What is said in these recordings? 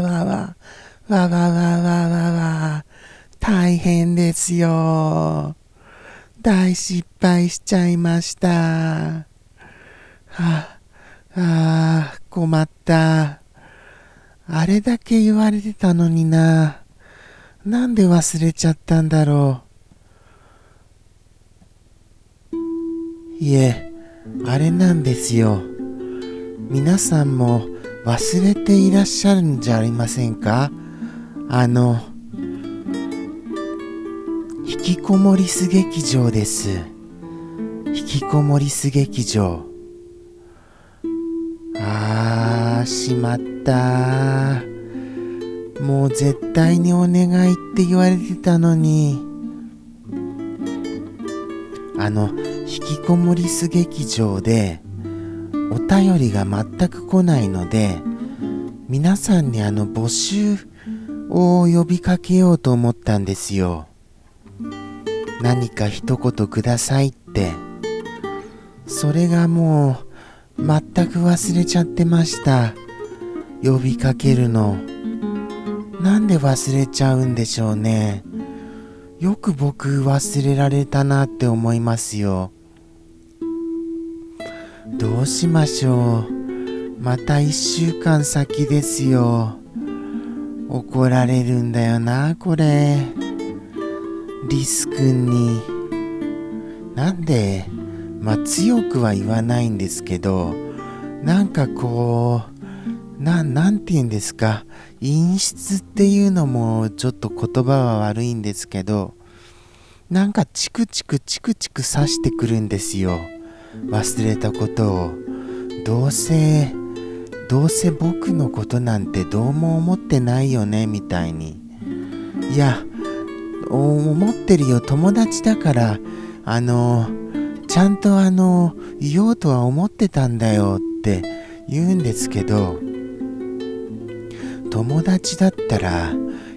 わわわ、わわわわわ、大変ですよ。大失敗しちゃいました。はあ、ああ、困った。あれだけ言われてたのにな。なんで忘れちゃったんだろう。いえ、あれなんですよ。皆さんも忘れていらっしゃるんじゃありませんか？あの、引きこもりす劇場です。引きこもりす劇場。あー、しまった。もう絶対にお願いって言われてたのに。あの、引きこもりす劇場で、お便りが全く来ないので、皆さんにあの募集を呼びかけようと思ったんですよ。何か一言くださいって。それがもう全く忘れちゃってました。呼びかけるの。なんで忘れちゃうんでしょうね。よく僕忘れられたなって思いますよ。どうしましょう。また一週間先ですよ。怒られるんだよな、これ。リス君に。なんで、まあ強くは言わないんですけど、なんかこう、ななんて言うんですか、陰湿っていうのもちょっと言葉は悪いんですけど、なんかチクチクチクチク刺してくるんですよ。忘れたことをどうせどうせ僕のことなんてどうも思ってないよねみたいにいや思ってるよ友達だからあのちゃんとあの言おうとは思ってたんだよって言うんですけど友達だったら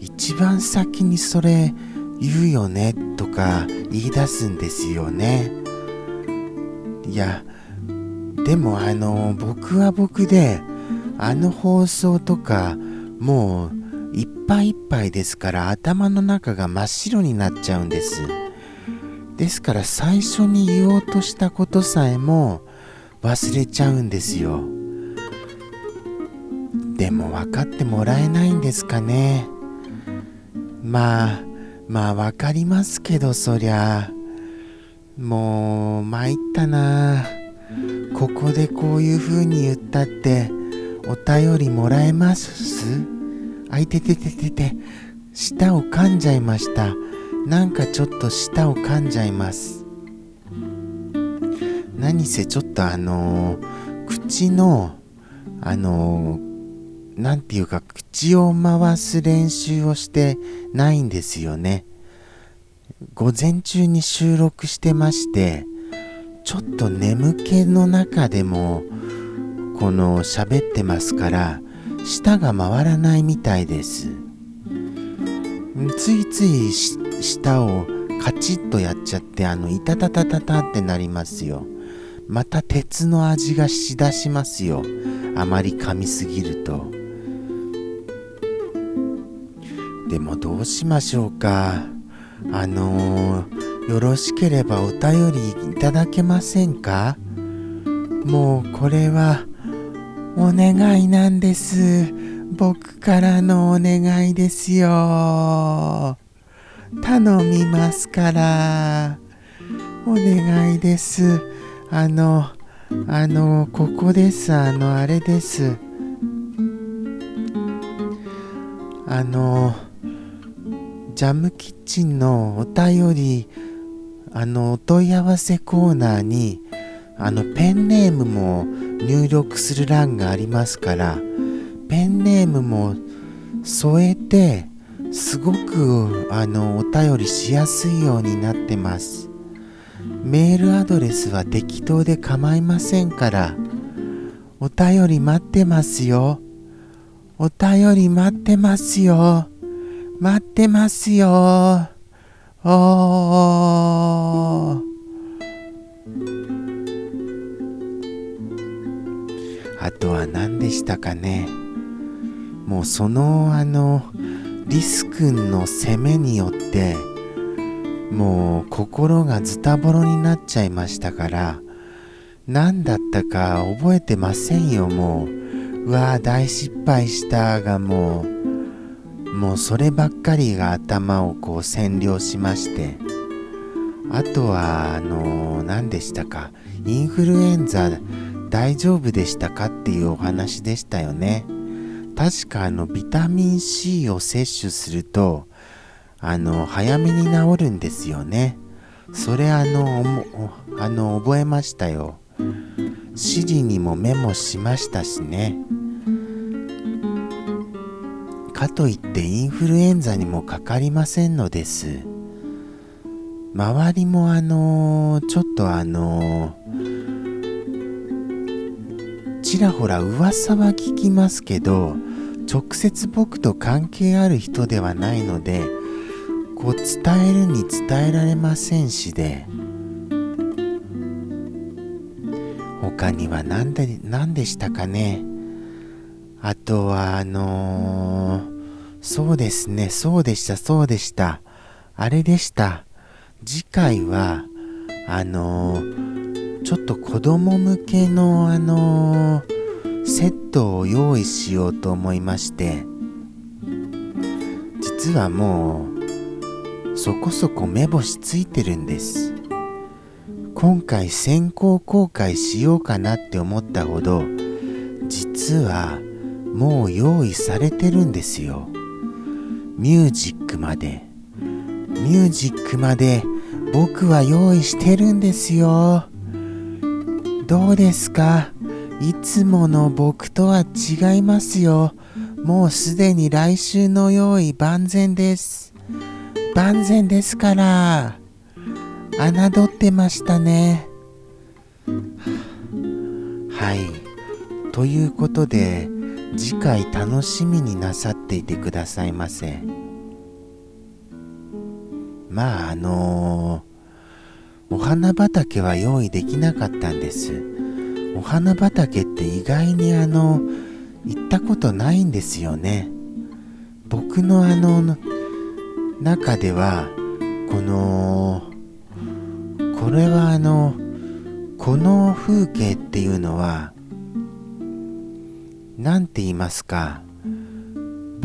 一番先にそれ言うよねとか言い出すんですよね。いやでもあの僕は僕であの放送とかもういっぱいいっぱいですから頭の中が真っ白になっちゃうんです。ですから最初に言おうとしたことさえも忘れちゃうんですよ。でも分かってもらえないんですかね。まあまあ分かりますけどそりゃ。あもう参ったな。ここでこういう風に言ったってお便りもらえます？あいててててて。舌を噛んじゃいました。なんかちょっと舌を噛んじゃいます。何せちょっとあのー、口のあのー、ていうか口を回す練習をしてないんですよね。午前中に収録してましてちょっと眠気の中でもこの喋ってますから舌が回らないみたいです。ついつい舌をカチッとやっちゃってあのイタタタタタってなりますよ。また鉄の味がしだしますよ。あまり噛みすぎると。でもどうしましょうか。あのー、よろしければお便りいただけませんか？もうこれはお願いなんです。僕からのお願いですよ。頼みますから。お願いです。あの、あの、ここです。あの、あれです。あの、ジャムキッチンのお便り、あの、お問い合わせコーナーに、あの、ペンネームも入力する欄がありますから、ペンネームも添えて、すごく、あの、お便りしやすいようになってます。メールアドレスは適当で構いませんから、お便り待ってますよ。お便り待ってますよ。待ってますよ。お。あとは何でしたかねもうそのあのリス君の攻めによってもう心がズタボロになっちゃいましたから何だったか覚えてませんよもううわー大失敗したがもうもうそればっかりが頭をこう占領しましてあとはあの、何でしたかインフルエンザ大丈夫でしたかっていうお話でしたよね。確かあのビタミン C を摂取するとあの早めに治るんですよね。それあのあの覚えましたよ。指示にもメモしましたしね。かといってインフルエンザにもかかりませんのです。周りもあのちょっとあのちらほら噂は聞きますけど直接僕と関係ある人ではないのでこう伝えるに伝えられませんしで。他には何で何でしたかね。あとはあの、そうですね。そうでした。そうでした。あれでした。次回はあのー、ちょっと子供向けのあのー、セットを用意しようと思いまして。実はもうそこそこ目星ついてるんです。今回先行公開しようかなって思ったほど実はもう用意されてるんですよ。ミュージックまでミュージックまで僕は用意してるんですよ。どうですか？いつもの僕とは違いますよ。もうすでに来週の用意万全です。万全ですから。侮ってましたね。はい。ということで、次回楽しみになさっていてくださいませ。まああのー、お花畑は用意できなかったんです。お花畑って意外にあの行ったことないんですよね。僕のあの中ではこのこれはあのこの風景っていうのは何て言いますか。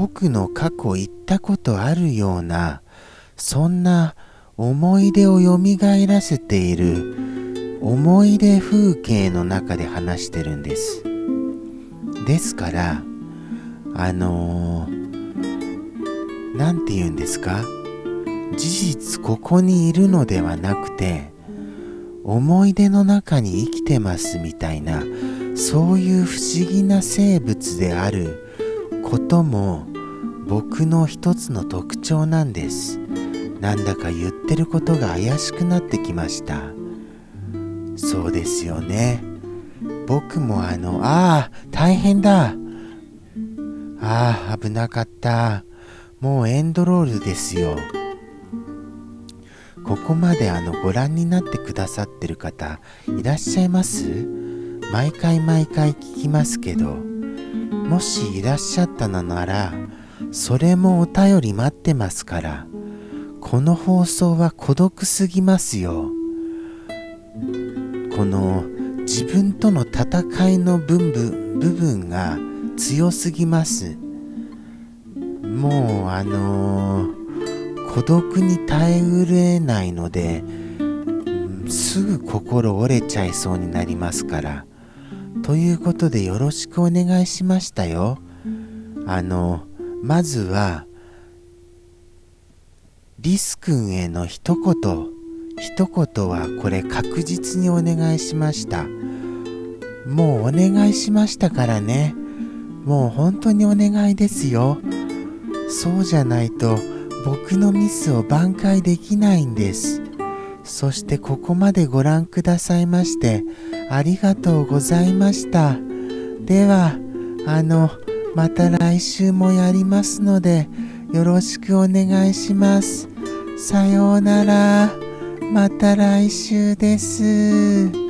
僕の過去行ったことあるようなそんな思い出をよみがえらせている思い出風景の中で話してるんです。ですから、あの何、ー、て言うんですか？事実ここにいるのではなくて、思い出の中に生きてますみたいな、そういう不思議な生物であることも僕の一つの特徴なんです。なんだか言ってることが怪しくなってきました。そうですよね。僕もあのああ大変だ。ああ危なかった。もうエンドロールですよ。ここまであのご覧になってくださってる方いらっしゃいます？毎回毎回聞きますけどもしいらっしゃったのならそれもお便り待ってますからこの放送は孤独すぎますよ。この自分との戦いの部分部分が強すぎます。もうあのー、孤独に耐えうれないのですぐ心折れちゃいそうになりますから。ということでよろしくお願いしましたよ。あのまずはリス君への一言。一言はこれ確実にお願いしました。もうお願いしましたからね。もう本当にお願いですよ。そうじゃないと僕のミスを挽回できないんです。そしてここまでご覧くださいましてありがとうございました。ではあのまた来週もやりますのでよろしくお願いします。さようなら。また来週です。